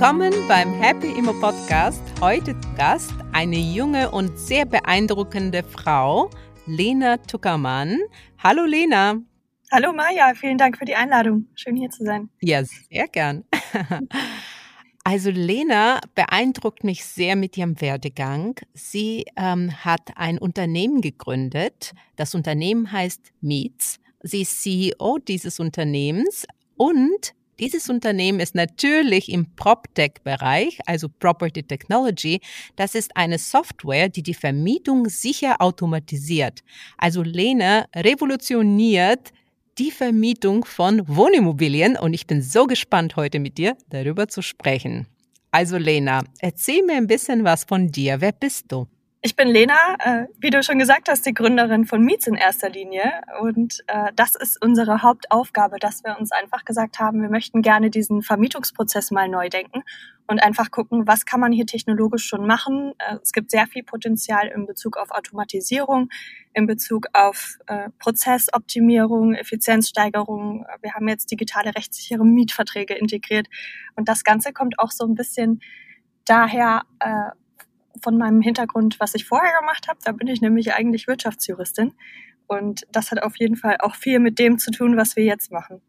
Willkommen beim Happy Immo Podcast. Heute Gast eine junge und sehr beeindruckende Frau, Lena Tuckermann. Hallo Lena. Hallo Maja, vielen Dank für die Einladung. Schön hier zu sein. Ja, sehr gern. Also Lena beeindruckt mich sehr mit ihrem Werdegang. Sie ähm, hat ein Unternehmen gegründet. Das Unternehmen heißt Meets. Sie ist CEO dieses Unternehmens und dieses Unternehmen ist natürlich im PropTech-Bereich, also Property Technology. Das ist eine Software, die die Vermietung sicher automatisiert. Also Lena revolutioniert die Vermietung von Wohnimmobilien und ich bin so gespannt, heute mit dir darüber zu sprechen. Also Lena, erzähl mir ein bisschen was von dir. Wer bist du? Ich bin Lena, äh, wie du schon gesagt hast, die Gründerin von Meets in erster Linie. Und äh, das ist unsere Hauptaufgabe, dass wir uns einfach gesagt haben, wir möchten gerne diesen Vermietungsprozess mal neu denken und einfach gucken, was kann man hier technologisch schon machen. Äh, es gibt sehr viel Potenzial in Bezug auf Automatisierung, in Bezug auf äh, Prozessoptimierung, Effizienzsteigerung. Wir haben jetzt digitale rechtssichere Mietverträge integriert. Und das Ganze kommt auch so ein bisschen daher, äh, von meinem Hintergrund, was ich vorher gemacht habe. Da bin ich nämlich eigentlich Wirtschaftsjuristin. Und das hat auf jeden Fall auch viel mit dem zu tun, was wir jetzt machen.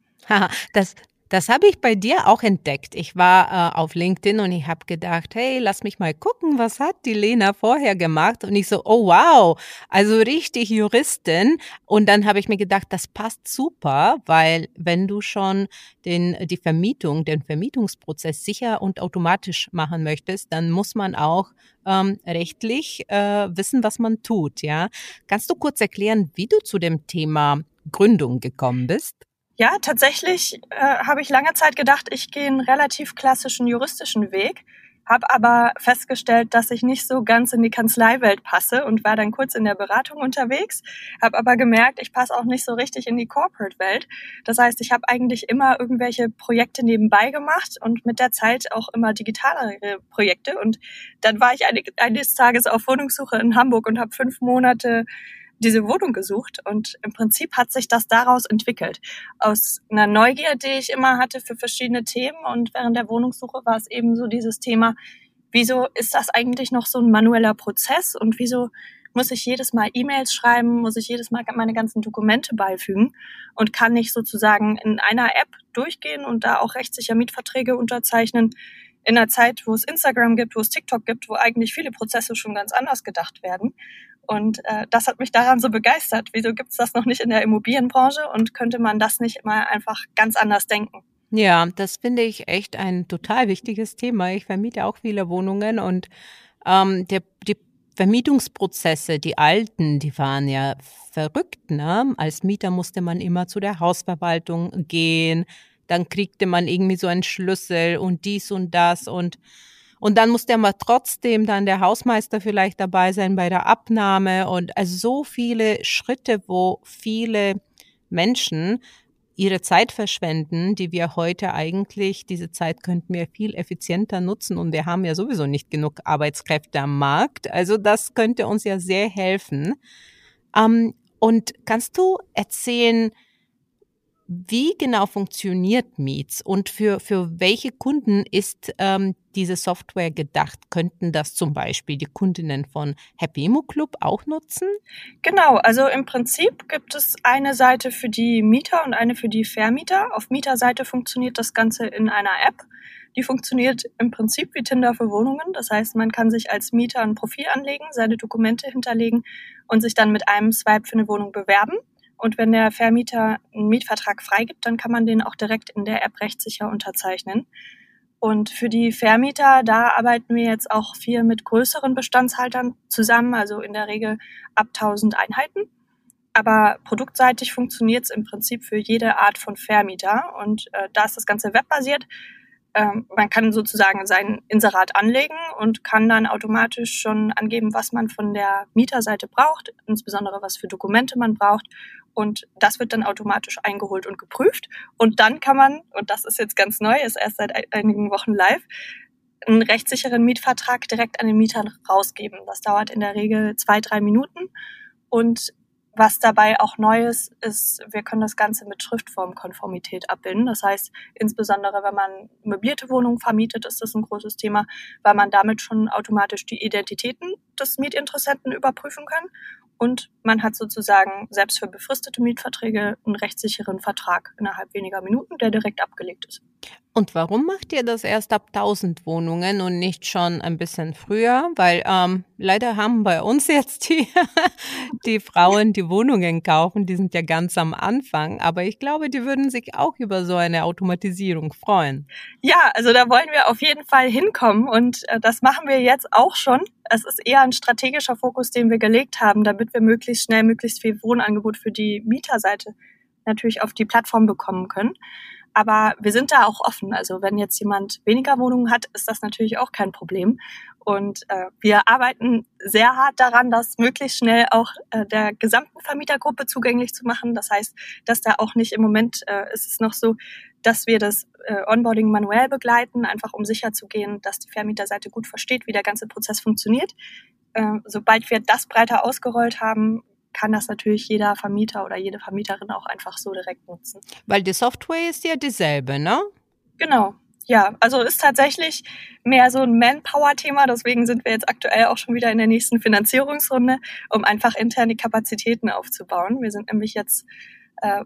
das, das habe ich bei dir auch entdeckt. Ich war äh, auf LinkedIn und ich habe gedacht, hey, lass mich mal gucken, was hat die Lena vorher gemacht? Und ich so, oh wow, also richtig Juristin. Und dann habe ich mir gedacht, das passt super, weil wenn du schon den, die Vermietung, den Vermietungsprozess sicher und automatisch machen möchtest, dann muss man auch ähm, rechtlich äh, wissen, was man tut. Ja, kannst du kurz erklären, wie du zu dem Thema Gründung gekommen bist? Ja, tatsächlich äh, habe ich lange Zeit gedacht, ich gehe einen relativ klassischen juristischen Weg, habe aber festgestellt, dass ich nicht so ganz in die Kanzleiwelt passe und war dann kurz in der Beratung unterwegs, habe aber gemerkt, ich passe auch nicht so richtig in die Corporate-Welt. Das heißt, ich habe eigentlich immer irgendwelche Projekte nebenbei gemacht und mit der Zeit auch immer digitalere Projekte. Und dann war ich eines Tages auf Wohnungssuche in Hamburg und habe fünf Monate diese Wohnung gesucht und im Prinzip hat sich das daraus entwickelt. Aus einer Neugier, die ich immer hatte für verschiedene Themen und während der Wohnungssuche war es eben so dieses Thema, wieso ist das eigentlich noch so ein manueller Prozess und wieso muss ich jedes Mal E-Mails schreiben, muss ich jedes Mal meine ganzen Dokumente beifügen und kann nicht sozusagen in einer App durchgehen und da auch rechtssicher Mietverträge unterzeichnen in einer Zeit, wo es Instagram gibt, wo es TikTok gibt, wo eigentlich viele Prozesse schon ganz anders gedacht werden. Und äh, das hat mich daran so begeistert. Wieso gibt es das noch nicht in der Immobilienbranche und könnte man das nicht mal einfach ganz anders denken? Ja, das finde ich echt ein total wichtiges Thema. Ich vermiete auch viele Wohnungen und ähm, der, die Vermietungsprozesse, die alten, die waren ja verrückt. Ne? Als Mieter musste man immer zu der Hausverwaltung gehen, dann kriegte man irgendwie so einen Schlüssel und dies und das und und dann muss der mal trotzdem dann der Hausmeister vielleicht dabei sein bei der Abnahme und also so viele Schritte, wo viele Menschen ihre Zeit verschwenden, die wir heute eigentlich, diese Zeit könnten wir viel effizienter nutzen und wir haben ja sowieso nicht genug Arbeitskräfte am Markt. Also das könnte uns ja sehr helfen. Ähm, und kannst du erzählen, wie genau funktioniert Meets und für, für welche Kunden ist ähm, diese Software gedacht? Könnten das zum Beispiel die Kundinnen von Happy Immo Club auch nutzen? Genau, also im Prinzip gibt es eine Seite für die Mieter und eine für die Vermieter. Auf Mieterseite funktioniert das Ganze in einer App. Die funktioniert im Prinzip wie Tinder für Wohnungen. Das heißt, man kann sich als Mieter ein Profil anlegen, seine Dokumente hinterlegen und sich dann mit einem Swipe für eine Wohnung bewerben. Und wenn der Vermieter einen Mietvertrag freigibt, dann kann man den auch direkt in der App rechtssicher unterzeichnen. Und für die Vermieter, da arbeiten wir jetzt auch viel mit größeren Bestandshaltern zusammen, also in der Regel ab 1000 Einheiten. Aber produktseitig funktioniert es im Prinzip für jede Art von Vermieter. Und äh, da ist das Ganze webbasiert. Ähm, man kann sozusagen sein Inserat anlegen und kann dann automatisch schon angeben, was man von der Mieterseite braucht, insbesondere was für Dokumente man braucht. Und das wird dann automatisch eingeholt und geprüft. Und dann kann man, und das ist jetzt ganz neu, ist erst seit einigen Wochen live, einen rechtssicheren Mietvertrag direkt an den Mietern rausgeben. Das dauert in der Regel zwei, drei Minuten. Und was dabei auch neu ist, ist, wir können das Ganze mit Schriftformkonformität abbilden. Das heißt, insbesondere wenn man möblierte Wohnungen vermietet, ist das ein großes Thema, weil man damit schon automatisch die Identitäten des Mietinteressenten überprüfen kann und man hat sozusagen selbst für befristete Mietverträge einen rechtssicheren Vertrag innerhalb weniger Minuten, der direkt abgelegt ist. Und warum macht ihr das erst ab 1000 Wohnungen und nicht schon ein bisschen früher? Weil ähm, leider haben bei uns jetzt die, die Frauen, die Wohnungen kaufen, die sind ja ganz am Anfang. Aber ich glaube, die würden sich auch über so eine Automatisierung freuen. Ja, also da wollen wir auf jeden Fall hinkommen und äh, das machen wir jetzt auch schon. Es ist eher ein strategischer Fokus, den wir gelegt haben, damit wir möglichst schnell möglichst viel Wohnangebot für die Mieterseite natürlich auf die Plattform bekommen können. Aber wir sind da auch offen. Also wenn jetzt jemand weniger Wohnungen hat, ist das natürlich auch kein Problem. Und äh, wir arbeiten sehr hart daran, das möglichst schnell auch äh, der gesamten Vermietergruppe zugänglich zu machen. Das heißt, dass da auch nicht im Moment äh, ist es noch so, dass wir das äh, Onboarding manuell begleiten, einfach um sicherzugehen, dass die Vermieterseite gut versteht, wie der ganze Prozess funktioniert. Äh, sobald wir das breiter ausgerollt haben, kann das natürlich jeder Vermieter oder jede Vermieterin auch einfach so direkt nutzen. Weil die Software ist ja dieselbe, ne? Genau. Ja, also ist tatsächlich mehr so ein Manpower-Thema. Deswegen sind wir jetzt aktuell auch schon wieder in der nächsten Finanzierungsrunde, um einfach interne Kapazitäten aufzubauen. Wir sind nämlich jetzt äh,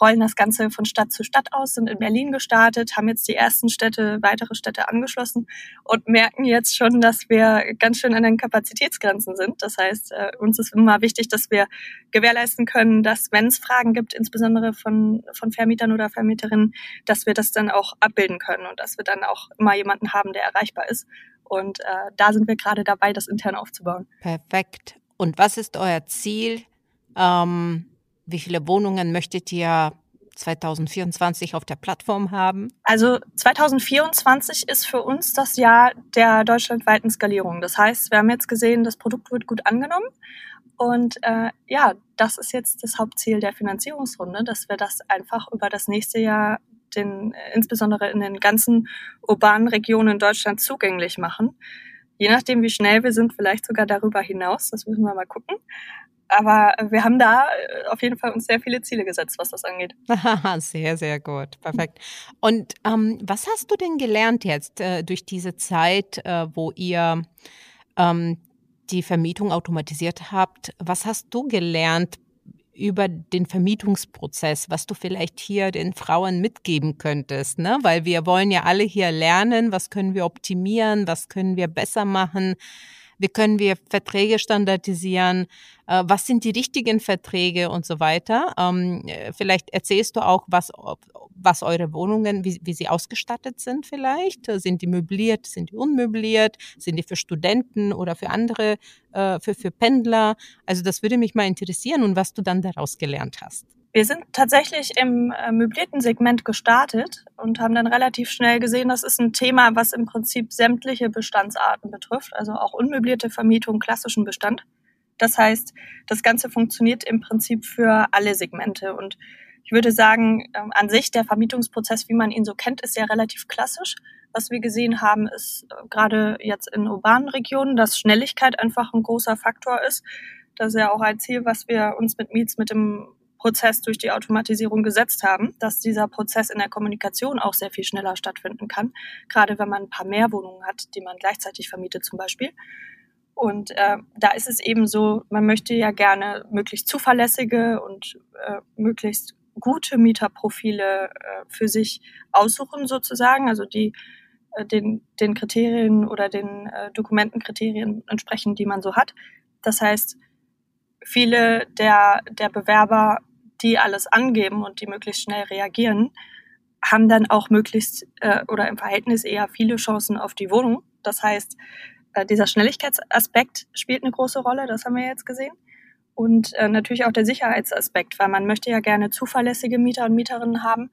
rollen das Ganze von Stadt zu Stadt aus, sind in Berlin gestartet, haben jetzt die ersten Städte, weitere Städte angeschlossen und merken jetzt schon, dass wir ganz schön an den Kapazitätsgrenzen sind. Das heißt, äh, uns ist immer wichtig, dass wir gewährleisten können, dass wenn es Fragen gibt, insbesondere von, von Vermietern oder Vermieterinnen, dass wir das dann auch abbilden können und dass wir dann auch immer jemanden haben, der erreichbar ist. Und äh, da sind wir gerade dabei, das intern aufzubauen. Perfekt. Und was ist euer Ziel? Ähm wie viele Wohnungen möchtet ihr 2024 auf der Plattform haben? Also 2024 ist für uns das Jahr der deutschlandweiten Skalierung. Das heißt, wir haben jetzt gesehen, das Produkt wird gut angenommen. Und äh, ja, das ist jetzt das Hauptziel der Finanzierungsrunde, dass wir das einfach über das nächste Jahr den, äh, insbesondere in den ganzen urbanen Regionen Deutschlands zugänglich machen. Je nachdem, wie schnell wir sind, vielleicht sogar darüber hinaus. Das müssen wir mal gucken. Aber wir haben da äh, auf jeden Fall uns sehr viele Ziele gesetzt, was das angeht. sehr, sehr gut. Perfekt. Und ähm, was hast du denn gelernt jetzt äh, durch diese Zeit, äh, wo ihr ähm, die Vermietung automatisiert habt? Was hast du gelernt über den Vermietungsprozess, was du vielleicht hier den Frauen mitgeben könntest, ne? Weil wir wollen ja alle hier lernen, was können wir optimieren, was können wir besser machen wie können wir Verträge standardisieren, äh, was sind die richtigen Verträge und so weiter. Ähm, äh, vielleicht erzählst du auch, was, was eure Wohnungen, wie, wie sie ausgestattet sind vielleicht. Sind die möbliert, sind die unmöbliert, sind die für Studenten oder für andere, äh, für, für Pendler? Also das würde mich mal interessieren und was du dann daraus gelernt hast. Wir sind tatsächlich im äh, möblierten Segment gestartet und haben dann relativ schnell gesehen, das ist ein Thema, was im Prinzip sämtliche Bestandsarten betrifft, also auch unmöblierte Vermietung, klassischen Bestand. Das heißt, das Ganze funktioniert im Prinzip für alle Segmente. Und ich würde sagen, ähm, an sich der Vermietungsprozess, wie man ihn so kennt, ist ja relativ klassisch. Was wir gesehen haben, ist äh, gerade jetzt in urbanen Regionen, dass Schnelligkeit einfach ein großer Faktor ist. Das ist ja auch ein Ziel, was wir uns mit Miets mit dem Prozess durch die Automatisierung gesetzt haben, dass dieser Prozess in der Kommunikation auch sehr viel schneller stattfinden kann, gerade wenn man ein paar mehr Wohnungen hat, die man gleichzeitig vermietet zum Beispiel. Und äh, da ist es eben so, man möchte ja gerne möglichst zuverlässige und äh, möglichst gute Mieterprofile äh, für sich aussuchen sozusagen, also die äh, den, den Kriterien oder den äh, Dokumentenkriterien entsprechen, die man so hat. Das heißt, viele der, der Bewerber die alles angeben und die möglichst schnell reagieren, haben dann auch möglichst äh, oder im Verhältnis eher viele Chancen auf die Wohnung. Das heißt, äh, dieser Schnelligkeitsaspekt spielt eine große Rolle, das haben wir jetzt gesehen. Und äh, natürlich auch der Sicherheitsaspekt, weil man möchte ja gerne zuverlässige Mieter und Mieterinnen haben.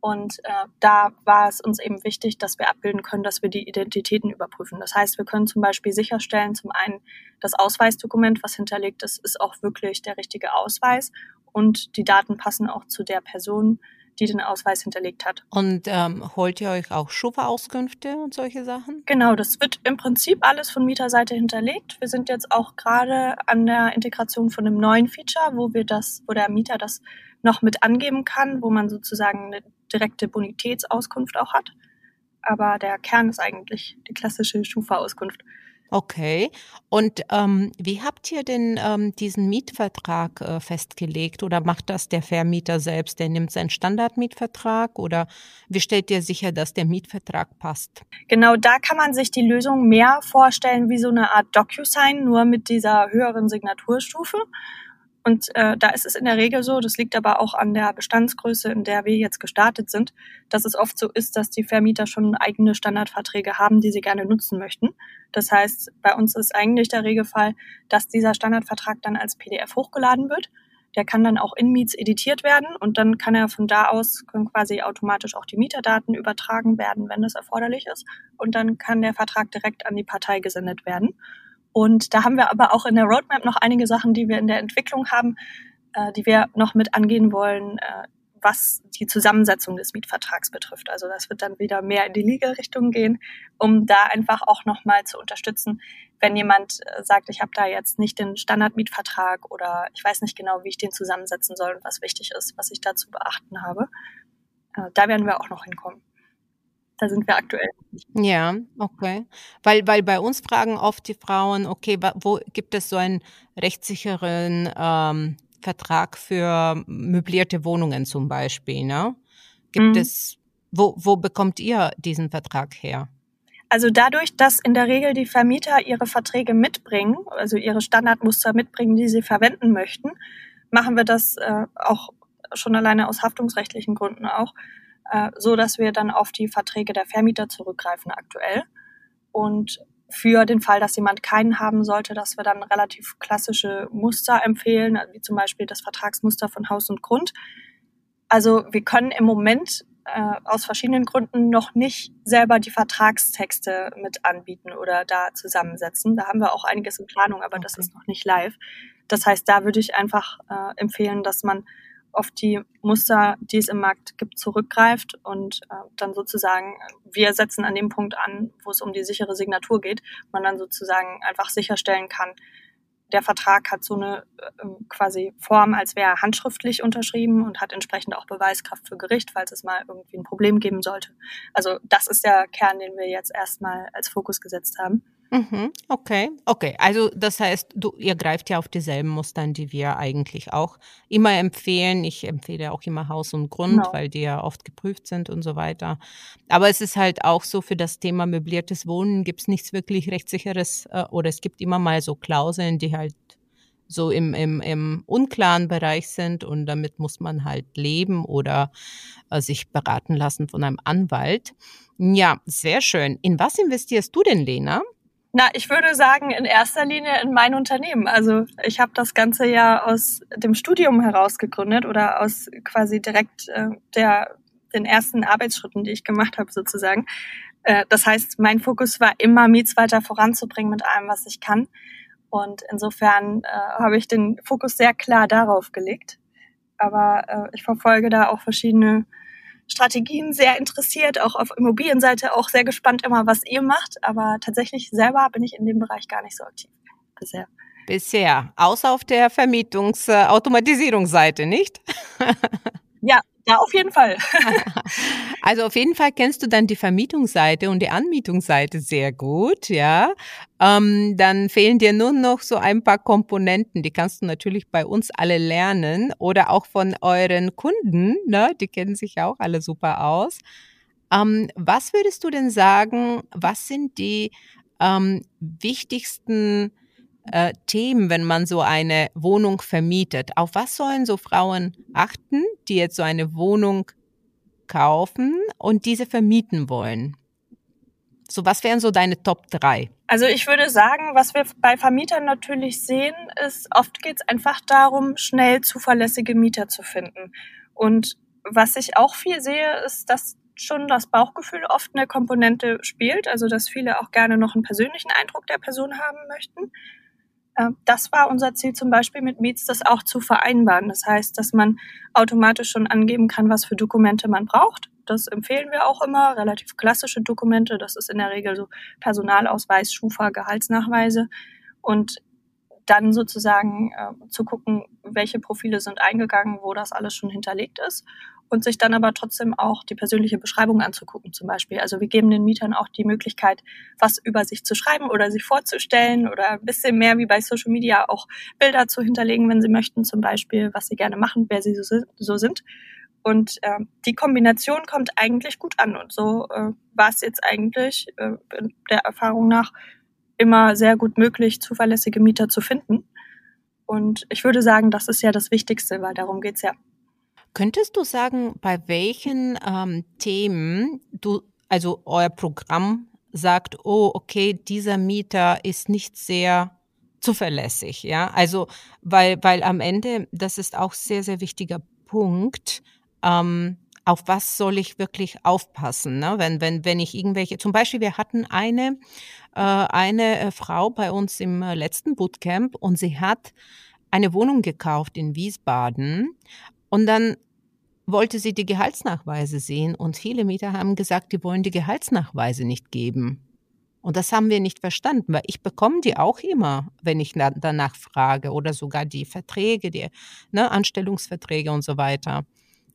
Und äh, da war es uns eben wichtig, dass wir abbilden können, dass wir die Identitäten überprüfen. Das heißt, wir können zum Beispiel sicherstellen, zum einen das Ausweisdokument, was hinterlegt ist, ist auch wirklich der richtige Ausweis und die Daten passen auch zu der Person, die den Ausweis hinterlegt hat. Und ähm, holt ihr euch auch Schufa-Auskünfte und solche Sachen? Genau, das wird im Prinzip alles von Mieterseite hinterlegt. Wir sind jetzt auch gerade an der Integration von einem neuen Feature, wo wir das, wo der Mieter das noch mit angeben kann, wo man sozusagen eine direkte Bonitätsauskunft auch hat. Aber der Kern ist eigentlich die klassische Schufa-Auskunft. Okay. Und ähm, wie habt ihr denn ähm, diesen Mietvertrag äh, festgelegt oder macht das der Vermieter selbst? Der nimmt seinen Standardmietvertrag oder wie stellt ihr sicher, dass der Mietvertrag passt? Genau, da kann man sich die Lösung mehr vorstellen wie so eine Art DocuSign, nur mit dieser höheren Signaturstufe. Und äh, da ist es in der Regel so, das liegt aber auch an der Bestandsgröße, in der wir jetzt gestartet sind, dass es oft so ist, dass die Vermieter schon eigene Standardverträge haben, die sie gerne nutzen möchten. Das heißt, bei uns ist eigentlich der Regelfall, dass dieser Standardvertrag dann als PDF hochgeladen wird. Der kann dann auch in Meets editiert werden und dann kann er von da aus können quasi automatisch auch die Mieterdaten übertragen werden, wenn das erforderlich ist. Und dann kann der Vertrag direkt an die Partei gesendet werden. Und da haben wir aber auch in der Roadmap noch einige Sachen, die wir in der Entwicklung haben, äh, die wir noch mit angehen wollen, äh, was die Zusammensetzung des Mietvertrags betrifft. Also das wird dann wieder mehr in die Liga-Richtung gehen, um da einfach auch nochmal zu unterstützen, wenn jemand äh, sagt, ich habe da jetzt nicht den Standardmietvertrag oder ich weiß nicht genau, wie ich den zusammensetzen soll und was wichtig ist, was ich da zu beachten habe. Äh, da werden wir auch noch hinkommen da sind wir aktuell. Ja, okay. Weil, weil bei uns fragen oft die Frauen, okay, wo gibt es so einen rechtssicheren ähm, Vertrag für möblierte Wohnungen zum Beispiel, ne? Gibt mhm. es, wo, wo bekommt ihr diesen Vertrag her? Also dadurch, dass in der Regel die Vermieter ihre Verträge mitbringen, also ihre Standardmuster mitbringen, die sie verwenden möchten, machen wir das äh, auch schon alleine aus haftungsrechtlichen Gründen auch äh, so dass wir dann auf die Verträge der Vermieter zurückgreifen aktuell. Und für den Fall, dass jemand keinen haben sollte, dass wir dann relativ klassische Muster empfehlen, wie zum Beispiel das Vertragsmuster von Haus und Grund. Also wir können im Moment äh, aus verschiedenen Gründen noch nicht selber die Vertragstexte mit anbieten oder da zusammensetzen. Da haben wir auch einiges in Planung, aber okay. das ist noch nicht live. Das heißt, da würde ich einfach äh, empfehlen, dass man auf die Muster, die es im Markt gibt, zurückgreift und äh, dann sozusagen, wir setzen an dem Punkt an, wo es um die sichere Signatur geht, man dann sozusagen einfach sicherstellen kann, der Vertrag hat so eine äh, quasi Form, als wäre er handschriftlich unterschrieben und hat entsprechend auch Beweiskraft für Gericht, falls es mal irgendwie ein Problem geben sollte. Also das ist der Kern, den wir jetzt erstmal als Fokus gesetzt haben. Mhm, okay, okay. Also das heißt, du, ihr greift ja auf dieselben Mustern, die wir eigentlich auch immer empfehlen. Ich empfehle auch immer Haus und Grund, genau. weil die ja oft geprüft sind und so weiter. Aber es ist halt auch so, für das Thema möbliertes Wohnen gibt es nichts wirklich rechtssicheres äh, oder es gibt immer mal so Klauseln, die halt so im, im, im unklaren Bereich sind und damit muss man halt leben oder äh, sich beraten lassen von einem Anwalt. Ja, sehr schön. In was investierst du denn, Lena? Na, ich würde sagen, in erster Linie in mein Unternehmen. Also ich habe das Ganze ja aus dem Studium heraus gegründet oder aus quasi direkt äh, der, den ersten Arbeitsschritten, die ich gemacht habe sozusagen. Äh, das heißt, mein Fokus war immer, Miets weiter voranzubringen mit allem, was ich kann. Und insofern äh, habe ich den Fokus sehr klar darauf gelegt. Aber äh, ich verfolge da auch verschiedene Strategien sehr interessiert, auch auf Immobilienseite auch sehr gespannt immer, was ihr macht. Aber tatsächlich selber bin ich in dem Bereich gar nicht so aktiv bisher. Bisher, außer auf der Vermietungsautomatisierungsseite, nicht? ja, ja, auf jeden Fall. also auf jeden Fall kennst du dann die Vermietungsseite und die Anmietungsseite sehr gut, ja. Ähm, dann fehlen dir nur noch so ein paar Komponenten. Die kannst du natürlich bei uns alle lernen oder auch von euren Kunden, ne? Die kennen sich ja auch alle super aus. Ähm, was würdest du denn sagen, was sind die ähm, wichtigsten äh, Themen, wenn man so eine Wohnung vermietet? Auf was sollen so Frauen achten, die jetzt so eine Wohnung kaufen und diese vermieten wollen? So, was wären so deine Top 3? Also ich würde sagen, was wir bei Vermietern natürlich sehen, ist, oft geht es einfach darum, schnell zuverlässige Mieter zu finden. Und was ich auch viel sehe, ist, dass schon das Bauchgefühl oft eine Komponente spielt, also dass viele auch gerne noch einen persönlichen Eindruck der Person haben möchten. Äh, das war unser Ziel zum Beispiel mit Meets, das auch zu vereinbaren. Das heißt, dass man automatisch schon angeben kann, was für Dokumente man braucht. Das empfehlen wir auch immer, relativ klassische Dokumente. Das ist in der Regel so Personalausweis, Schufa, Gehaltsnachweise. Und dann sozusagen äh, zu gucken, welche Profile sind eingegangen, wo das alles schon hinterlegt ist und sich dann aber trotzdem auch die persönliche Beschreibung anzugucken zum Beispiel. Also wir geben den Mietern auch die Möglichkeit, was über sich zu schreiben oder sich vorzustellen oder ein bisschen mehr wie bei Social Media auch Bilder zu hinterlegen, wenn sie möchten zum Beispiel, was sie gerne machen, wer sie so, sind. Und äh, die Kombination kommt eigentlich gut an. Und so äh, war es jetzt eigentlich äh, der Erfahrung nach immer sehr gut möglich, zuverlässige Mieter zu finden. Und ich würde sagen, das ist ja das Wichtigste, weil darum geht's ja. Könntest du sagen, bei welchen ähm, Themen du, also euer Programm sagt, oh, okay, dieser Mieter ist nicht sehr zuverlässig, ja? Also, weil, weil am Ende, das ist auch sehr, sehr wichtiger Punkt, ähm, auf was soll ich wirklich aufpassen, ne? wenn, wenn, wenn ich irgendwelche, zum Beispiel, wir hatten eine, äh, eine äh, Frau bei uns im äh, letzten Bootcamp und sie hat eine Wohnung gekauft in Wiesbaden und dann wollte sie die Gehaltsnachweise sehen und viele Mieter haben gesagt, die wollen die Gehaltsnachweise nicht geben. Und das haben wir nicht verstanden, weil ich bekomme die auch immer, wenn ich danach frage oder sogar die Verträge, die ne, Anstellungsverträge und so weiter.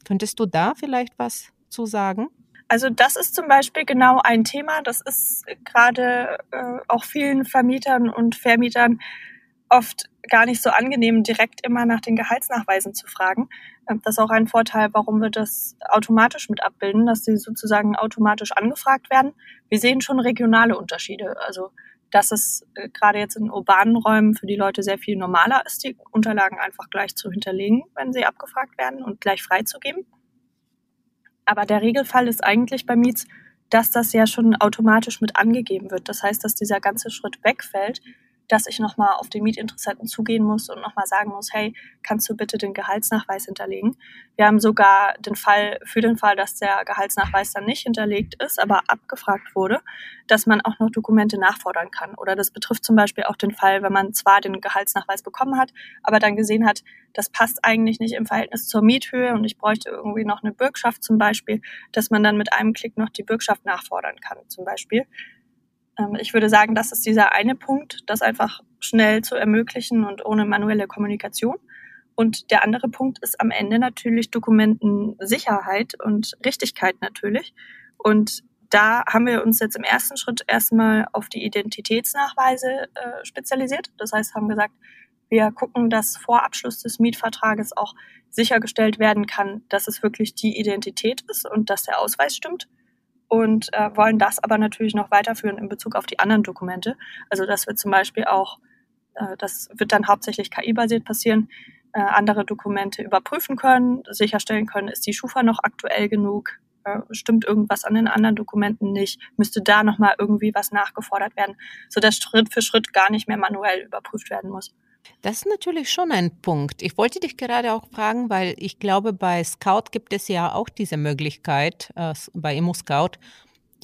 Könntest du da vielleicht was zu sagen? Also das ist zum Beispiel genau ein Thema. Das ist gerade äh, auch vielen Vermietern und Vermietern oft gar nicht so angenehm, direkt immer nach den Gehaltsnachweisen zu fragen. Ähm, das ist auch ein Vorteil, warum wir das automatisch mit abbilden, dass sie sozusagen automatisch angefragt werden. Wir sehen schon regionale Unterschiede. Also dass es äh, gerade jetzt in urbanen Räumen für die Leute sehr viel normaler ist, die Unterlagen einfach gleich zu hinterlegen, wenn sie abgefragt werden und gleich freizugeben. Aber der Regelfall ist eigentlich bei Miets, dass das ja schon automatisch mit angegeben wird. Das heißt, dass dieser ganze Schritt wegfällt, dass ich nochmal auf den Mietinteressenten zugehen muss und nochmal sagen muss, hey, kannst du bitte den Gehaltsnachweis hinterlegen? Wir haben sogar den Fall, für den Fall, dass der Gehaltsnachweis dann nicht hinterlegt ist, aber abgefragt wurde, dass man auch noch Dokumente nachfordern kann. Oder das betrifft zum Beispiel auch den Fall, wenn man zwar den Gehaltsnachweis bekommen hat, aber dann gesehen hat, das passt eigentlich nicht im Verhältnis zur Miethöhe und ich bräuchte irgendwie noch eine Bürgschaft zum Beispiel, dass man dann mit einem Klick noch die Bürgschaft nachfordern kann zum Beispiel. Ähm, ich würde sagen, das ist dieser eine Punkt, das einfach schnell zu ermöglichen und ohne manuelle Kommunikation. Und der andere Punkt ist am Ende natürlich Dokumentensicherheit und Richtigkeit natürlich. Und da haben wir uns jetzt im ersten Schritt erstmal auf die Identitätsnachweise äh, spezialisiert. Das heißt, haben gesagt, wir gucken, dass vor Abschluss des Mietvertrages auch sichergestellt werden kann, dass es wirklich die Identität ist und dass der Ausweis stimmt und äh, wollen das aber natürlich noch weiterführen in Bezug auf die anderen Dokumente. Also dass wir zum Beispiel auch, äh, das wird dann hauptsächlich KI-basiert passieren, äh, andere Dokumente überprüfen können, sicherstellen können, ist die Schufa noch aktuell genug, äh, stimmt irgendwas an den anderen Dokumenten nicht, müsste da nochmal irgendwie was nachgefordert werden, sodass Schritt für Schritt gar nicht mehr manuell überprüft werden muss. Das ist natürlich schon ein Punkt. Ich wollte dich gerade auch fragen, weil ich glaube, bei Scout gibt es ja auch diese Möglichkeit, äh, bei ImmoScout,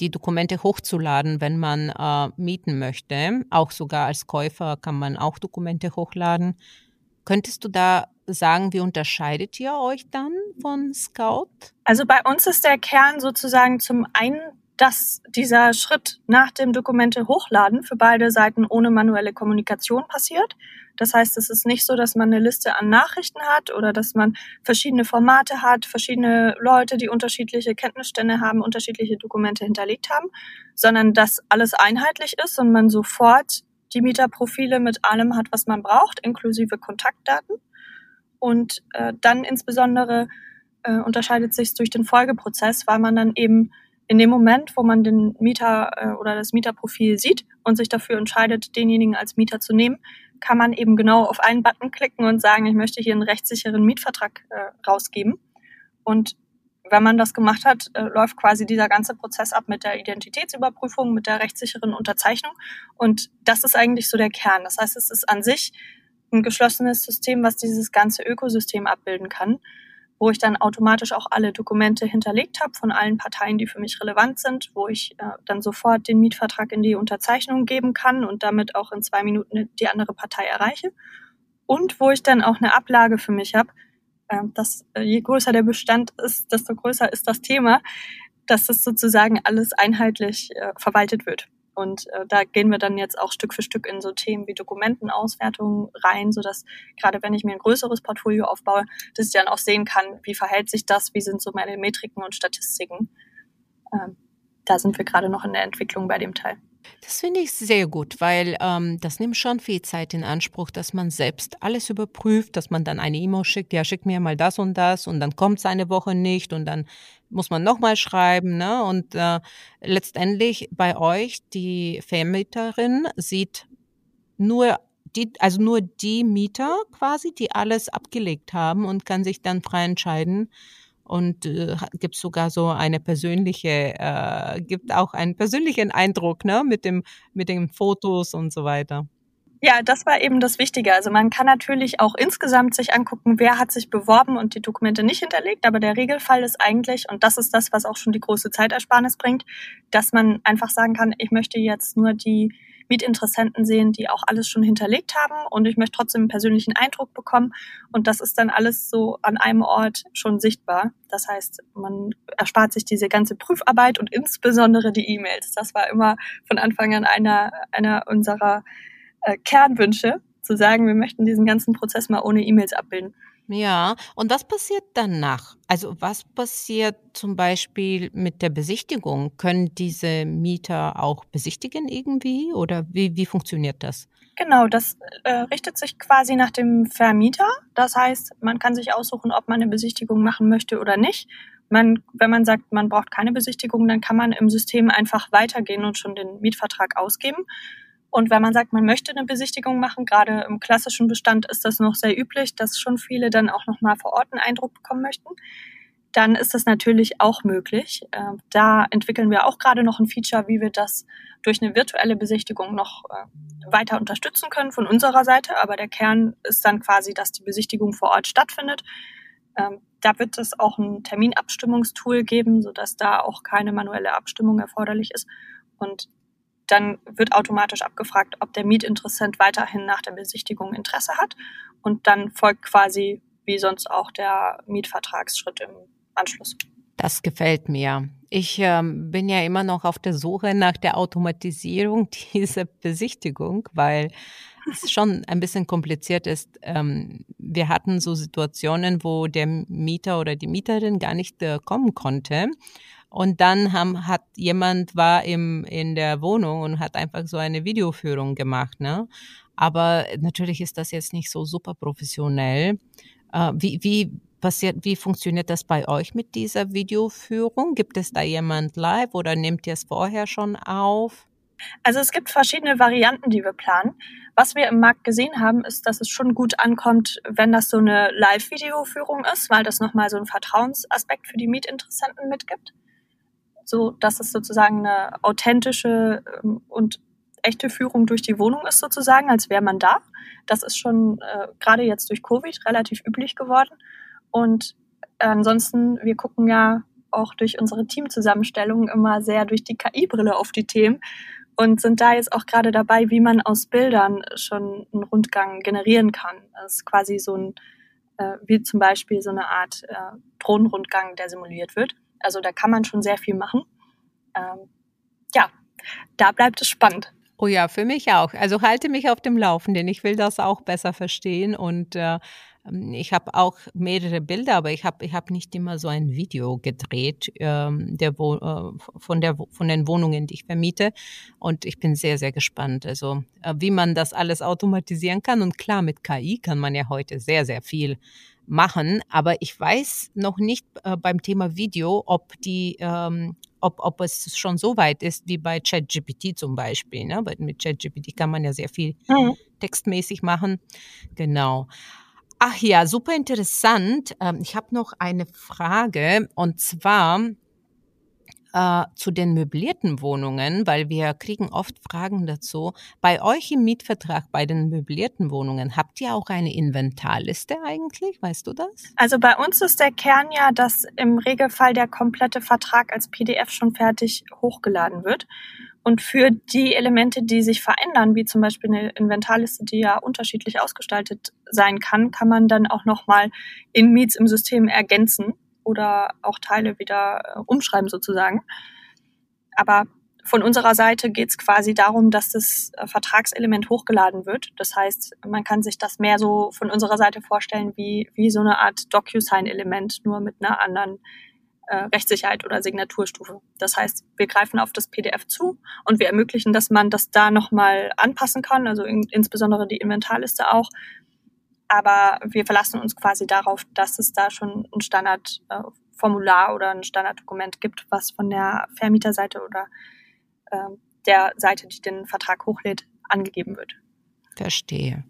die Dokumente hochzuladen, wenn man äh, mieten möchte. Auch sogar als Käufer kann man auch Dokumente hochladen. Könntest du da sagen, wie unterscheidet ihr euch dann von Scout? Also bei uns ist der Kern sozusagen zum einen dass dieser Schritt nach dem Dokumente hochladen für beide Seiten ohne manuelle Kommunikation passiert. Das heißt, es ist nicht so, dass man eine Liste an Nachrichten hat oder dass man verschiedene Formate hat, verschiedene Leute, die unterschiedliche Kenntnisstände haben, unterschiedliche Dokumente hinterlegt haben, sondern dass alles einheitlich ist und man sofort die Mieterprofile mit allem hat, was man braucht, inklusive Kontaktdaten. Und äh, dann insbesondere äh, unterscheidet sich durch den Folgeprozess, weil man dann eben in dem Moment, wo man den Mieter äh, oder das Mieterprofil sieht und sich dafür entscheidet, denjenigen als Mieter zu nehmen, kann man eben genau auf einen Button klicken und sagen, ich möchte hier einen rechtssicheren Mietvertrag äh, rausgeben. Und wenn man das gemacht hat, äh, läuft quasi dieser ganze Prozess ab mit der Identitätsüberprüfung, mit der rechtssicheren Unterzeichnung. Und das ist eigentlich so der Kern. Das heißt, es ist an sich ein geschlossenes System, was dieses ganze Ökosystem abbilden kann. Wo ich dann automatisch auch alle Dokumente hinterlegt habe von allen Parteien, die für mich relevant sind, wo ich äh, dann sofort den Mietvertrag in die Unterzeichnung geben kann und damit auch in zwei Minuten die andere Partei erreiche. Und wo ich dann auch eine Ablage für mich habe, äh, dass äh, je größer der Bestand ist, desto größer ist das Thema, dass das sozusagen alles einheitlich äh, verwaltet wird. Und äh, da gehen wir dann jetzt auch Stück für Stück in so Themen wie Dokumentenauswertung rein, sodass gerade wenn ich mir ein größeres Portfolio aufbaue, dass ich dann auch sehen kann, wie verhält sich das, wie sind so meine Metriken und Statistiken. Ähm, da sind wir gerade noch in der Entwicklung bei dem Teil. Das finde ich sehr gut, weil ähm, das nimmt schon viel Zeit in Anspruch, dass man selbst alles überprüft, dass man dann eine E-Mail schickt, ja, schick mir mal das und das und dann kommt es eine Woche nicht und dann muss man nochmal schreiben. Ne? Und äh, letztendlich bei euch, die Vermieterin sieht nur die, also nur die Mieter quasi, die alles abgelegt haben und kann sich dann frei entscheiden, und äh, gibt sogar so eine persönliche, äh, gibt auch einen persönlichen Eindruck, ne, mit dem, mit den Fotos und so weiter. Ja, das war eben das Wichtige. Also man kann natürlich auch insgesamt sich angucken, wer hat sich beworben und die Dokumente nicht hinterlegt, aber der Regelfall ist eigentlich, und das ist das, was auch schon die große Zeitersparnis bringt, dass man einfach sagen kann, ich möchte jetzt nur die Mietinteressenten sehen, die auch alles schon hinterlegt haben und ich möchte trotzdem einen persönlichen Eindruck bekommen und das ist dann alles so an einem Ort schon sichtbar. Das heißt, man erspart sich diese ganze Prüfarbeit und insbesondere die E-Mails. Das war immer von Anfang an einer, einer unserer äh, Kernwünsche, zu sagen, wir möchten diesen ganzen Prozess mal ohne E-Mails abbilden. Ja, und was passiert danach? Also was passiert zum Beispiel mit der Besichtigung? Können diese Mieter auch besichtigen irgendwie oder wie, wie funktioniert das? Genau, das äh, richtet sich quasi nach dem Vermieter. Das heißt, man kann sich aussuchen, ob man eine Besichtigung machen möchte oder nicht. Man, wenn man sagt, man braucht keine Besichtigung, dann kann man im System einfach weitergehen und schon den Mietvertrag ausgeben. Und wenn man sagt, man möchte eine Besichtigung machen, gerade im klassischen Bestand ist das noch sehr üblich, dass schon viele dann auch nochmal vor Ort einen Eindruck bekommen möchten, dann ist das natürlich auch möglich. Ähm, da entwickeln wir auch gerade noch ein Feature, wie wir das durch eine virtuelle Besichtigung noch äh, weiter unterstützen können von unserer Seite. Aber der Kern ist dann quasi, dass die Besichtigung vor Ort stattfindet. Ähm, da wird es auch ein Terminabstimmungstool geben, sodass da auch keine manuelle Abstimmung erforderlich ist. Und dann wird automatisch abgefragt, ob der Mietinteressent weiterhin nach der Besichtigung Interesse hat. Und dann folgt quasi wie sonst auch der Mietvertragsschritt im Anschluss. Das gefällt mir. Ich ähm, bin ja immer noch auf der Suche nach der Automatisierung dieser Besichtigung, weil es schon ein bisschen kompliziert ist. Ähm, wir hatten so Situationen, wo der Mieter oder die Mieterin gar nicht äh, kommen konnte. Und dann haben, hat jemand war im, in der Wohnung und hat einfach so eine Videoführung gemacht. Ne? Aber natürlich ist das jetzt nicht so super professionell. Äh, wie, wie passiert, wie funktioniert das bei euch mit dieser Videoführung? Gibt es da jemand live oder nehmt ihr es vorher schon auf? Also es gibt verschiedene Varianten, die wir planen. Was wir im Markt gesehen haben, ist, dass es schon gut ankommt, wenn das so eine Live-Videoführung ist, weil das nochmal so einen Vertrauensaspekt für die Mietinteressenten mitgibt so dass es sozusagen eine authentische ähm, und echte Führung durch die Wohnung ist sozusagen, als wäre man da. Das ist schon äh, gerade jetzt durch Covid relativ üblich geworden. Und ansonsten, wir gucken ja auch durch unsere Teamzusammenstellung immer sehr durch die KI-Brille auf die Themen und sind da jetzt auch gerade dabei, wie man aus Bildern schon einen Rundgang generieren kann. Das ist quasi so ein, äh, wie zum Beispiel so eine Art äh, Drohnenrundgang, der simuliert wird. Also da kann man schon sehr viel machen. Ähm, ja, da bleibt es spannend. Oh ja, für mich auch. Also halte mich auf dem Laufenden. Ich will das auch besser verstehen und äh, ich habe auch mehrere Bilder, aber ich habe ich hab nicht immer so ein Video gedreht ähm, der äh, von, der, von den Wohnungen, die ich vermiete. Und ich bin sehr, sehr gespannt. Also äh, wie man das alles automatisieren kann. Und klar, mit KI kann man ja heute sehr, sehr viel machen. Aber ich weiß noch nicht äh, beim Thema Video, ob die, ähm, ob, ob es schon so weit ist wie bei ChatGPT zum Beispiel. Ne? Weil mit ChatGPT kann man ja sehr viel mhm. textmäßig machen. Genau. Ach ja, super interessant. Ähm, ich habe noch eine Frage und zwar äh, zu den möblierten Wohnungen, weil wir kriegen oft Fragen dazu. Bei euch im Mietvertrag bei den möblierten Wohnungen, habt ihr auch eine Inventarliste eigentlich? Weißt du das? Also bei uns ist der Kern ja, dass im Regelfall der komplette Vertrag als PDF schon fertig hochgeladen wird. Und für die Elemente, die sich verändern, wie zum Beispiel eine Inventarliste, die ja unterschiedlich ausgestaltet sein kann, kann man dann auch nochmal in Meets im System ergänzen oder auch Teile wieder äh, umschreiben sozusagen. Aber von unserer Seite geht es quasi darum, dass das äh, Vertragselement hochgeladen wird. Das heißt, man kann sich das mehr so von unserer Seite vorstellen wie, wie so eine Art DocuSign-Element, nur mit einer anderen äh, Rechtssicherheit oder Signaturstufe. Das heißt, wir greifen auf das PDF zu und wir ermöglichen, dass man das da nochmal anpassen kann, also in, insbesondere die Inventarliste auch, aber wir verlassen uns quasi darauf, dass es da schon ein Standardformular äh, oder ein Standarddokument gibt, was von der Vermieterseite oder äh, der Seite, die den Vertrag hochlädt, angegeben wird. Verstehe.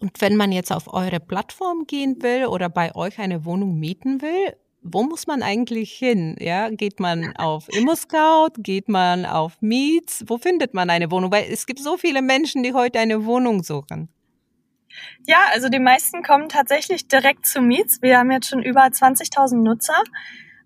Und wenn man jetzt auf eure Plattform gehen will oder bei euch eine Wohnung mieten will, wo muss man eigentlich hin? Ja, geht man auf ImmoScout? Geht man auf Meets? Wo findet man eine Wohnung? Weil es gibt so viele Menschen, die heute eine Wohnung suchen. Ja, also die meisten kommen tatsächlich direkt zu Meets. Wir haben jetzt schon über 20.000 Nutzer.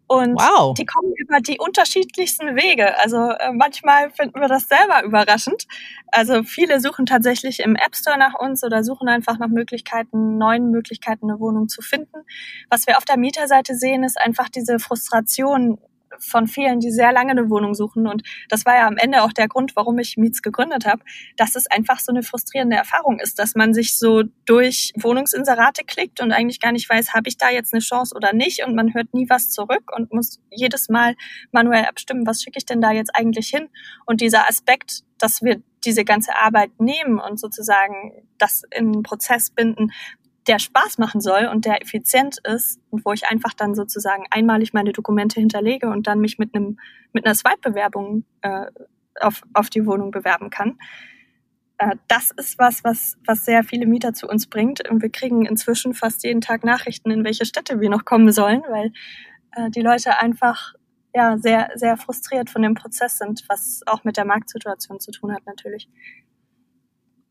Und wow. die kommen über die unterschiedlichsten Wege. Also äh, manchmal finden wir das selber überraschend. Also viele suchen tatsächlich im App Store nach uns oder suchen einfach nach Möglichkeiten, neuen Möglichkeiten, eine Wohnung zu finden. Was wir auf der Mieterseite sehen, ist einfach diese Frustration, von vielen, die sehr lange eine Wohnung suchen. Und das war ja am Ende auch der Grund, warum ich Miets gegründet habe, dass es einfach so eine frustrierende Erfahrung ist, dass man sich so durch Wohnungsinserate klickt und eigentlich gar nicht weiß, habe ich da jetzt eine Chance oder nicht. Und man hört nie was zurück und muss jedes Mal manuell abstimmen, was schicke ich denn da jetzt eigentlich hin. Und dieser Aspekt, dass wir diese ganze Arbeit nehmen und sozusagen das in einen Prozess binden, der Spaß machen soll und der effizient ist und wo ich einfach dann sozusagen einmalig meine Dokumente hinterlege und dann mich mit einem mit einer Swipe-Bewerbung äh, auf, auf die Wohnung bewerben kann. Äh, das ist was, was, was sehr viele Mieter zu uns bringt. Und wir kriegen inzwischen fast jeden Tag Nachrichten, in welche Städte wir noch kommen sollen, weil äh, die Leute einfach ja sehr, sehr frustriert von dem Prozess sind, was auch mit der Marktsituation zu tun hat natürlich.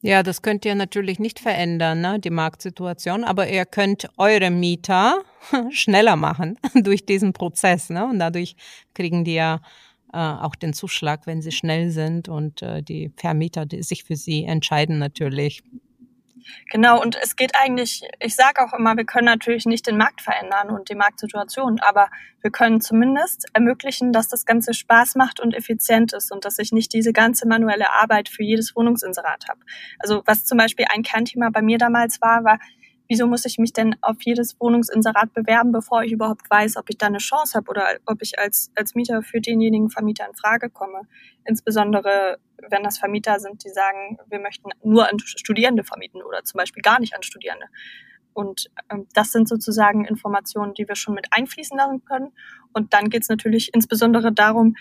Ja, das könnt ihr natürlich nicht verändern, ne, die Marktsituation, aber ihr könnt eure Mieter schneller machen durch diesen Prozess. Ne? Und dadurch kriegen die ja äh, auch den Zuschlag, wenn sie schnell sind und äh, die Vermieter die sich für sie entscheiden natürlich. Genau, und es geht eigentlich, ich sage auch immer, wir können natürlich nicht den Markt verändern und die Marktsituation, aber wir können zumindest ermöglichen, dass das Ganze Spaß macht und effizient ist und dass ich nicht diese ganze manuelle Arbeit für jedes Wohnungsinserat habe. Also was zum Beispiel ein Kernthema bei mir damals war, war, wieso muss ich mich denn auf jedes Wohnungsinserat bewerben, bevor ich überhaupt weiß, ob ich da eine Chance habe oder ob ich als, als Mieter für denjenigen Vermieter in Frage komme. Insbesondere, wenn das Vermieter sind, die sagen, wir möchten nur an Studierende vermieten oder zum Beispiel gar nicht an Studierende. Und ähm, das sind sozusagen Informationen, die wir schon mit einfließen lassen können. Und dann geht es natürlich insbesondere darum,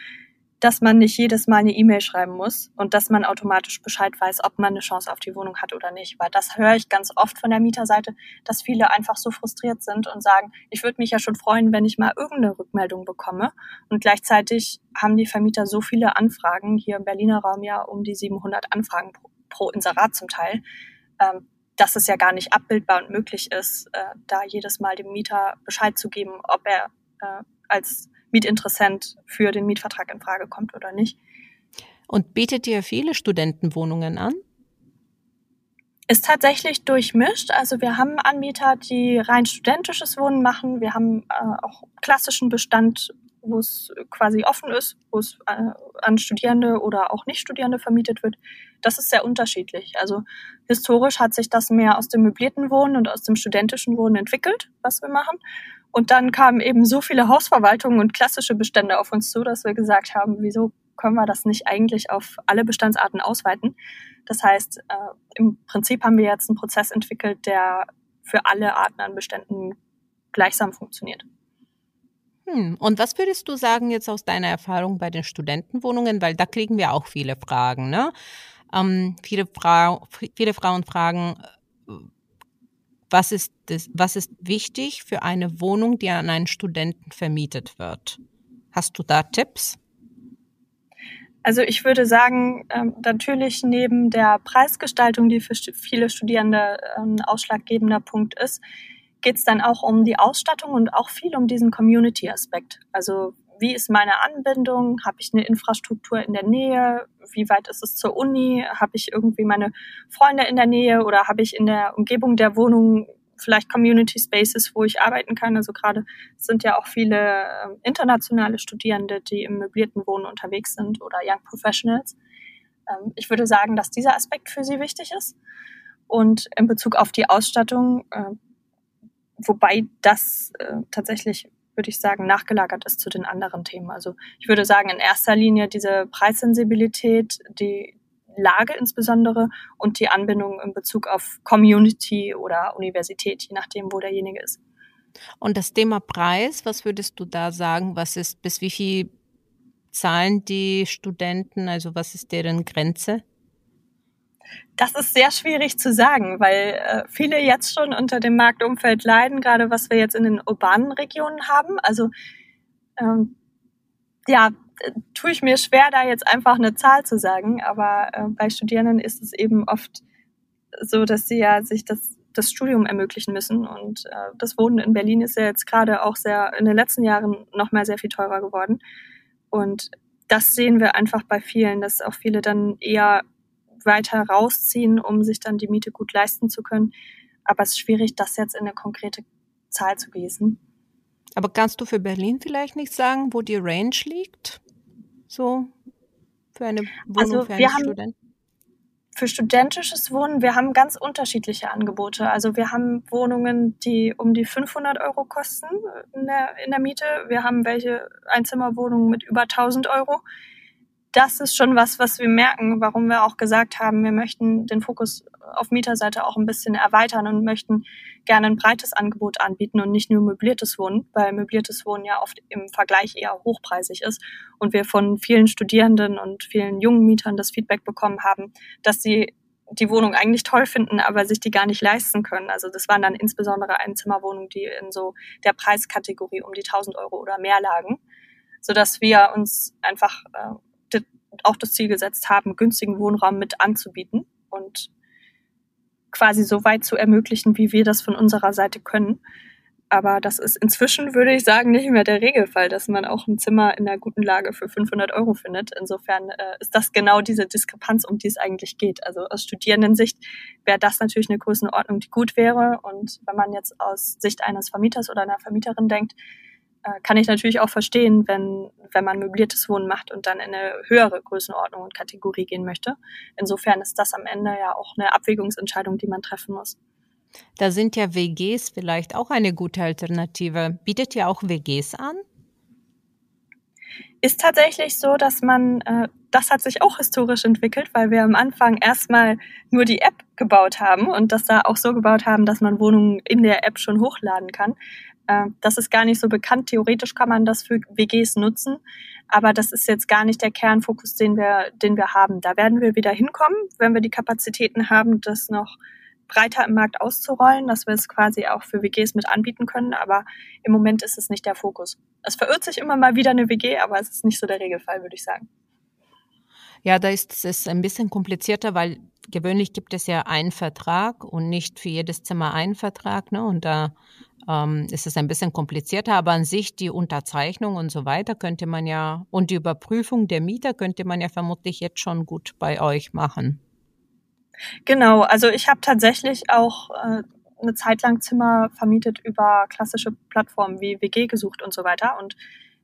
dass man nicht jedes Mal eine E-Mail schreiben muss und dass man automatisch Bescheid weiß, ob man eine Chance auf die Wohnung hat oder nicht. Weil das höre ich ganz oft von der Mieterseite, dass viele einfach so frustriert sind und sagen, ich würde mich ja schon freuen, wenn ich mal irgendeine Rückmeldung bekomme. Und gleichzeitig haben die Vermieter so viele Anfragen, hier im Berliner Raum ja um die 700 Anfragen pro, pro Inserat zum Teil, ähm, dass es ja gar nicht abbildbar und möglich ist, äh, da jedes Mal dem Mieter Bescheid zu geben, ob er äh, als Mietinteressent für den Mietvertrag in Frage kommt oder nicht. Und bietet ihr viele Studentenwohnungen an? Ist tatsächlich durchmischt. Also wir haben Anbieter, die rein studentisches Wohnen machen. Wir haben äh, auch klassischen Bestand, wo es quasi offen ist, wo es äh, an Studierende oder auch Nicht-Studierende vermietet wird. Das ist sehr unterschiedlich. Also historisch hat sich das mehr aus dem möblierten Wohnen und aus dem studentischen Wohnen entwickelt, was wir machen. Und dann kamen eben so viele Hausverwaltungen und klassische Bestände auf uns zu, dass wir gesagt haben, wieso können wir das nicht eigentlich auf alle Bestandsarten ausweiten? Das heißt, äh, im Prinzip haben wir jetzt einen Prozess entwickelt, der für alle Arten an Beständen gleichsam funktioniert. Hm. Und was würdest du sagen jetzt aus deiner Erfahrung bei den Studentenwohnungen? Weil da kriegen wir auch viele Fragen. Ne? Ähm, viele, Frau, viele Frauen fragen, was ist, das, was ist wichtig für eine Wohnung, die an einen Studenten vermietet wird? Hast du da Tipps? Also ich würde sagen, ähm, natürlich neben der Preisgestaltung, die für viele Studierende ein ausschlaggebender Punkt ist, geht es dann auch um die Ausstattung und auch viel um diesen Community-Aspekt. Also wie ist meine Anbindung? Habe ich eine Infrastruktur in der Nähe? Wie weit ist es zur Uni? Habe ich irgendwie meine Freunde in der Nähe oder habe ich in der Umgebung der Wohnung vielleicht Community Spaces, wo ich arbeiten kann? Also gerade sind ja auch viele äh, internationale Studierende, die im möblierten Wohnen unterwegs sind oder Young Professionals. Ähm, ich würde sagen, dass dieser Aspekt für sie wichtig ist. Und in Bezug auf die Ausstattung, äh, wobei das äh, tatsächlich würde ich sagen, nachgelagert ist zu den anderen Themen. Also ich würde sagen, in erster Linie diese Preissensibilität, die Lage insbesondere und die Anbindung in Bezug auf Community oder Universität, je nachdem, wo derjenige ist. Und das Thema Preis, was würdest du da sagen? Was ist, bis wie viel zahlen die Studenten? Also was ist deren Grenze? Das ist sehr schwierig zu sagen, weil äh, viele jetzt schon unter dem Marktumfeld leiden, gerade was wir jetzt in den urbanen Regionen haben. Also ähm, ja, tue ich mir schwer, da jetzt einfach eine Zahl zu sagen, aber äh, bei Studierenden ist es eben oft so, dass sie ja sich das, das Studium ermöglichen müssen. Und äh, das Wohnen in Berlin ist ja jetzt gerade auch sehr in den letzten Jahren noch mal sehr viel teurer geworden. Und das sehen wir einfach bei vielen, dass auch viele dann eher weiter rausziehen, um sich dann die Miete gut leisten zu können. Aber es ist schwierig, das jetzt in eine konkrete Zahl zu gießen. Aber kannst du für Berlin vielleicht nicht sagen, wo die Range liegt? So für eine Wohnung also für einen Studenten? Für studentisches Wohnen, wir haben ganz unterschiedliche Angebote. Also wir haben Wohnungen, die um die 500 Euro kosten in der, in der Miete. Wir haben welche Einzimmerwohnungen mit über 1000 Euro das ist schon was, was wir merken, warum wir auch gesagt haben, wir möchten den Fokus auf Mieterseite auch ein bisschen erweitern und möchten gerne ein breites Angebot anbieten und nicht nur möbliertes Wohnen, weil möbliertes Wohnen ja oft im Vergleich eher hochpreisig ist und wir von vielen Studierenden und vielen jungen Mietern das Feedback bekommen haben, dass sie die Wohnung eigentlich toll finden, aber sich die gar nicht leisten können. Also das waren dann insbesondere Einzimmerwohnungen, die in so der Preiskategorie um die 1000 Euro oder mehr lagen, sodass wir uns einfach äh, auch das Ziel gesetzt haben, günstigen Wohnraum mit anzubieten und quasi so weit zu ermöglichen, wie wir das von unserer Seite können. Aber das ist inzwischen, würde ich sagen, nicht mehr der Regelfall, dass man auch ein Zimmer in einer guten Lage für 500 Euro findet. Insofern äh, ist das genau diese Diskrepanz, um die es eigentlich geht. Also aus Studierendensicht wäre das natürlich eine Größenordnung, die gut wäre. Und wenn man jetzt aus Sicht eines Vermieters oder einer Vermieterin denkt, äh, kann ich natürlich auch verstehen, wenn, wenn man möbliertes Wohnen macht und dann in eine höhere Größenordnung und Kategorie gehen möchte. Insofern ist das am Ende ja auch eine Abwägungsentscheidung, die man treffen muss. Da sind ja WGs vielleicht auch eine gute Alternative. Bietet ihr auch WGs an? Ist tatsächlich so, dass man, äh, das hat sich auch historisch entwickelt, weil wir am Anfang erstmal nur die App gebaut haben und das da auch so gebaut haben, dass man Wohnungen in der App schon hochladen kann. Äh, das ist gar nicht so bekannt. Theoretisch kann man das für WGs nutzen, aber das ist jetzt gar nicht der Kernfokus, den wir, den wir haben. Da werden wir wieder hinkommen, wenn wir die Kapazitäten haben, das noch breiter im Markt auszurollen, dass wir es quasi auch für WGs mit anbieten können. Aber im Moment ist es nicht der Fokus. Es verirrt sich immer mal wieder eine WG, aber es ist nicht so der Regelfall, würde ich sagen. Ja, da ist es ein bisschen komplizierter, weil gewöhnlich gibt es ja einen Vertrag und nicht für jedes Zimmer einen Vertrag. Ne? Und da ähm, ist es ein bisschen komplizierter, aber an sich die Unterzeichnung und so weiter könnte man ja und die Überprüfung der Mieter könnte man ja vermutlich jetzt schon gut bei euch machen. Genau, also ich habe tatsächlich auch äh, eine Zeit lang Zimmer vermietet über klassische Plattformen wie WG gesucht und so weiter und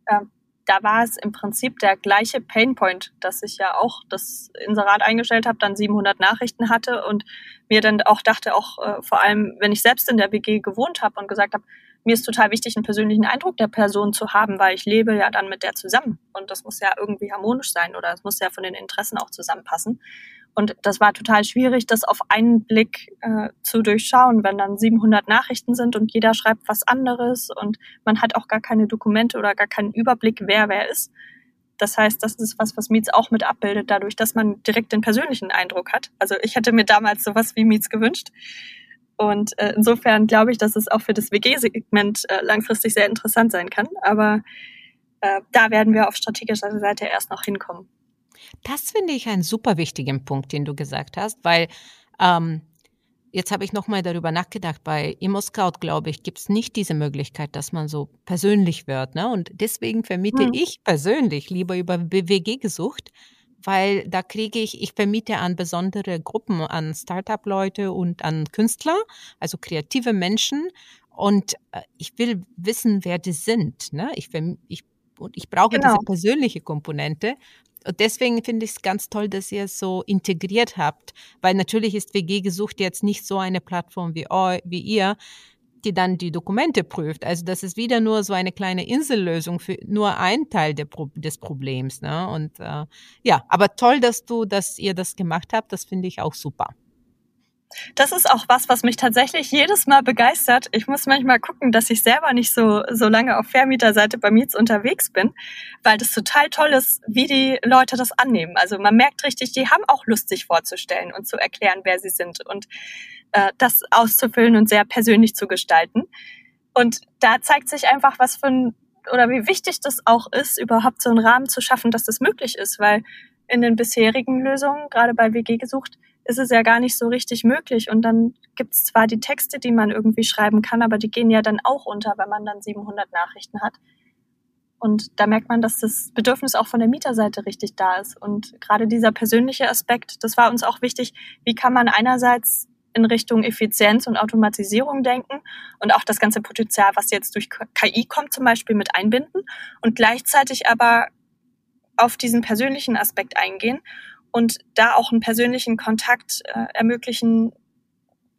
äh, da war es im Prinzip der gleiche Painpoint, dass ich ja auch das Inserat eingestellt habe, dann 700 Nachrichten hatte und mir dann auch dachte, auch äh, vor allem, wenn ich selbst in der WG gewohnt habe und gesagt habe, mir ist total wichtig, einen persönlichen Eindruck der Person zu haben, weil ich lebe ja dann mit der zusammen und das muss ja irgendwie harmonisch sein oder es muss ja von den Interessen auch zusammenpassen. Und das war total schwierig, das auf einen Blick äh, zu durchschauen, wenn dann 700 Nachrichten sind und jeder schreibt was anderes und man hat auch gar keine Dokumente oder gar keinen Überblick, wer wer ist. Das heißt, das ist was, was Meets auch mit abbildet, dadurch, dass man direkt den persönlichen Eindruck hat. Also ich hätte mir damals sowas wie Meets gewünscht. Und äh, insofern glaube ich, dass es auch für das WG-Segment äh, langfristig sehr interessant sein kann. Aber äh, da werden wir auf strategischer Seite erst noch hinkommen. Das finde ich einen super wichtigen Punkt, den du gesagt hast, weil ähm, Jetzt habe ich nochmal darüber nachgedacht. Bei ImmoScout, glaube ich, gibt es nicht diese Möglichkeit, dass man so persönlich wird. Ne? Und deswegen vermiete hm. ich persönlich lieber über BWG gesucht, weil da kriege ich, ich vermiete an besondere Gruppen, an Startup-Leute und an Künstler, also kreative Menschen. Und äh, ich will wissen, wer die sind. Ne? Ich, ich, und ich brauche genau. diese persönliche Komponente. Und deswegen finde ich es ganz toll, dass ihr es so integriert habt, weil natürlich ist WG gesucht jetzt nicht so eine Plattform wie, wie ihr, die dann die Dokumente prüft. Also das ist wieder nur so eine kleine Insellösung für nur ein Teil Pro des Problems. Ne? Und äh, ja, aber toll, dass du, dass ihr das gemacht habt. Das finde ich auch super. Das ist auch was, was mich tatsächlich jedes Mal begeistert. Ich muss manchmal gucken, dass ich selber nicht so, so lange auf Vermieterseite bei Miets unterwegs bin, weil das total toll ist, wie die Leute das annehmen. Also man merkt richtig, die haben auch Lust, sich vorzustellen und zu erklären, wer sie sind und äh, das auszufüllen und sehr persönlich zu gestalten. Und da zeigt sich einfach, was für ein, oder wie wichtig das auch ist, überhaupt so einen Rahmen zu schaffen, dass das möglich ist, weil in den bisherigen Lösungen, gerade bei WG gesucht, ist es ja gar nicht so richtig möglich. Und dann gibt es zwar die Texte, die man irgendwie schreiben kann, aber die gehen ja dann auch unter, wenn man dann 700 Nachrichten hat. Und da merkt man, dass das Bedürfnis auch von der Mieterseite richtig da ist. Und gerade dieser persönliche Aspekt, das war uns auch wichtig. Wie kann man einerseits in Richtung Effizienz und Automatisierung denken und auch das ganze Potenzial, was jetzt durch KI kommt, zum Beispiel mit einbinden und gleichzeitig aber auf diesen persönlichen Aspekt eingehen und da auch einen persönlichen Kontakt äh, ermöglichen,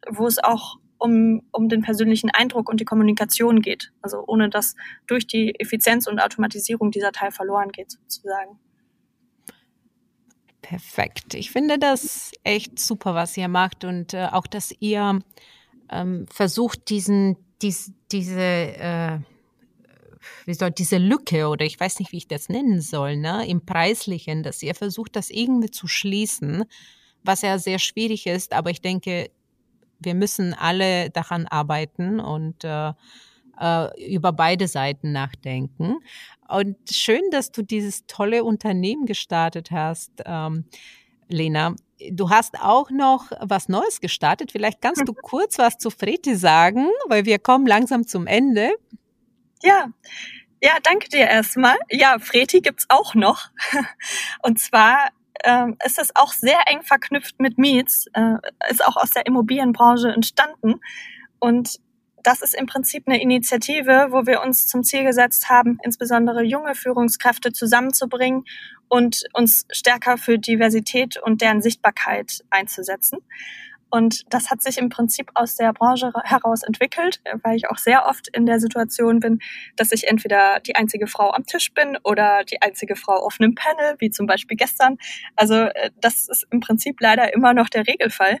wo es auch um, um den persönlichen Eindruck und die Kommunikation geht. Also ohne dass durch die Effizienz und Automatisierung dieser Teil verloren geht, sozusagen. Perfekt. Ich finde das echt super, was ihr macht und äh, auch, dass ihr ähm, versucht, diesen, dies, diese äh, wie soll diese Lücke oder ich weiß nicht, wie ich das nennen soll, ne, im Preislichen, dass ihr versucht, das irgendwie zu schließen, was ja sehr schwierig ist, aber ich denke, wir müssen alle daran arbeiten und äh, äh, über beide Seiten nachdenken. Und schön, dass du dieses tolle Unternehmen gestartet hast, ähm, Lena. Du hast auch noch was Neues gestartet. Vielleicht kannst du kurz was zu Freti sagen, weil wir kommen langsam zum Ende. Ja, ja, danke dir erstmal. Ja, Freti gibt's auch noch. Und zwar ähm, ist es auch sehr eng verknüpft mit Miets, äh, ist auch aus der Immobilienbranche entstanden. Und das ist im Prinzip eine Initiative, wo wir uns zum Ziel gesetzt haben, insbesondere junge Führungskräfte zusammenzubringen und uns stärker für Diversität und deren Sichtbarkeit einzusetzen. Und das hat sich im Prinzip aus der Branche heraus entwickelt, weil ich auch sehr oft in der Situation bin, dass ich entweder die einzige Frau am Tisch bin oder die einzige Frau auf einem Panel, wie zum Beispiel gestern. Also äh, das ist im Prinzip leider immer noch der Regelfall.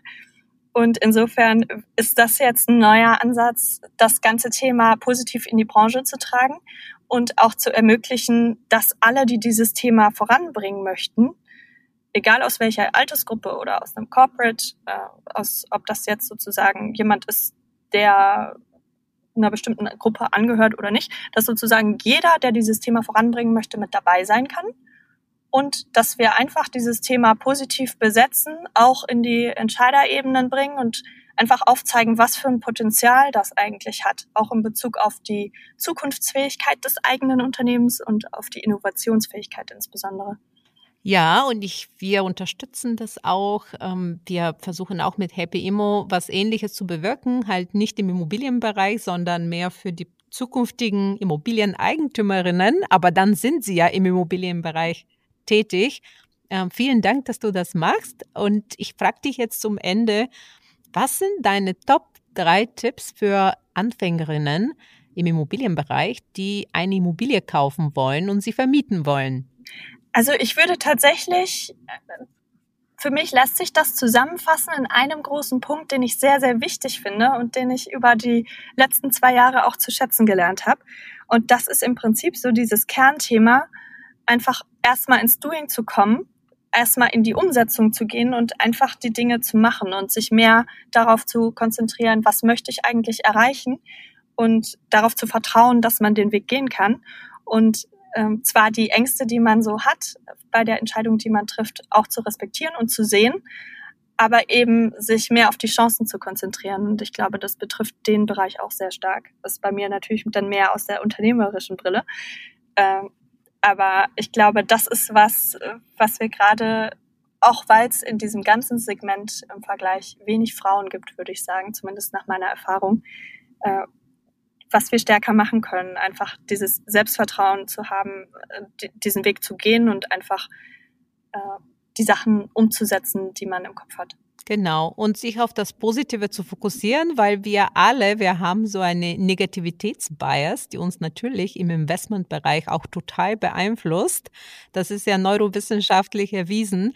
Und insofern ist das jetzt ein neuer Ansatz, das ganze Thema positiv in die Branche zu tragen und auch zu ermöglichen, dass alle, die dieses Thema voranbringen möchten, egal aus welcher Altersgruppe oder aus einem Corporate, äh, aus, ob das jetzt sozusagen jemand ist, der einer bestimmten Gruppe angehört oder nicht, dass sozusagen jeder, der dieses Thema voranbringen möchte, mit dabei sein kann und dass wir einfach dieses Thema positiv besetzen, auch in die Entscheiderebenen bringen und einfach aufzeigen, was für ein Potenzial das eigentlich hat, auch in Bezug auf die Zukunftsfähigkeit des eigenen Unternehmens und auf die Innovationsfähigkeit insbesondere. Ja, und ich, wir unterstützen das auch. Ähm, wir versuchen auch mit Happy Immo was Ähnliches zu bewirken, halt nicht im Immobilienbereich, sondern mehr für die zukünftigen Immobilieneigentümerinnen. Aber dann sind sie ja im Immobilienbereich tätig. Ähm, vielen Dank, dass du das machst. Und ich frage dich jetzt zum Ende, was sind deine Top drei Tipps für Anfängerinnen im Immobilienbereich, die eine Immobilie kaufen wollen und sie vermieten wollen? Also ich würde tatsächlich, für mich lässt sich das zusammenfassen in einem großen Punkt, den ich sehr, sehr wichtig finde und den ich über die letzten zwei Jahre auch zu schätzen gelernt habe. Und das ist im Prinzip so dieses Kernthema, einfach erstmal ins Doing zu kommen, erstmal in die Umsetzung zu gehen und einfach die Dinge zu machen und sich mehr darauf zu konzentrieren, was möchte ich eigentlich erreichen und darauf zu vertrauen, dass man den Weg gehen kann. Und ähm, zwar die Ängste, die man so hat, bei der Entscheidung, die man trifft, auch zu respektieren und zu sehen, aber eben sich mehr auf die Chancen zu konzentrieren. Und ich glaube, das betrifft den Bereich auch sehr stark. Das ist bei mir natürlich dann mehr aus der unternehmerischen Brille. Ähm, aber ich glaube, das ist was, was wir gerade, auch weil es in diesem ganzen Segment im Vergleich wenig Frauen gibt, würde ich sagen, zumindest nach meiner Erfahrung, äh, was wir stärker machen können. Einfach dieses Selbstvertrauen zu haben, äh, diesen Weg zu gehen und einfach äh, die Sachen umzusetzen, die man im Kopf hat. Genau. Und sich auf das Positive zu fokussieren, weil wir alle, wir haben so eine Negativitätsbias, die uns natürlich im Investmentbereich auch total beeinflusst. Das ist ja neurowissenschaftlich erwiesen.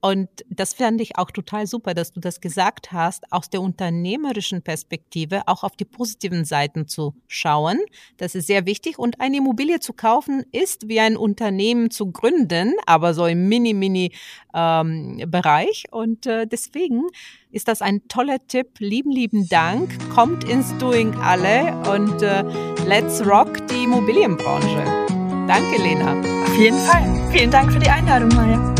Und das fand ich auch total super, dass du das gesagt hast, aus der unternehmerischen Perspektive auch auf die positiven Seiten zu schauen. Das ist sehr wichtig. Und eine Immobilie zu kaufen ist wie ein Unternehmen zu gründen, aber so im Mini-Mini-Bereich. Ähm, und äh, deswegen ist das ein toller Tipp. Lieben, lieben Dank. Kommt ins Doing alle und äh, let's rock die Immobilienbranche. Danke, Lena. Auf jeden Fall. Vielen Dank für die Einladung, Maja.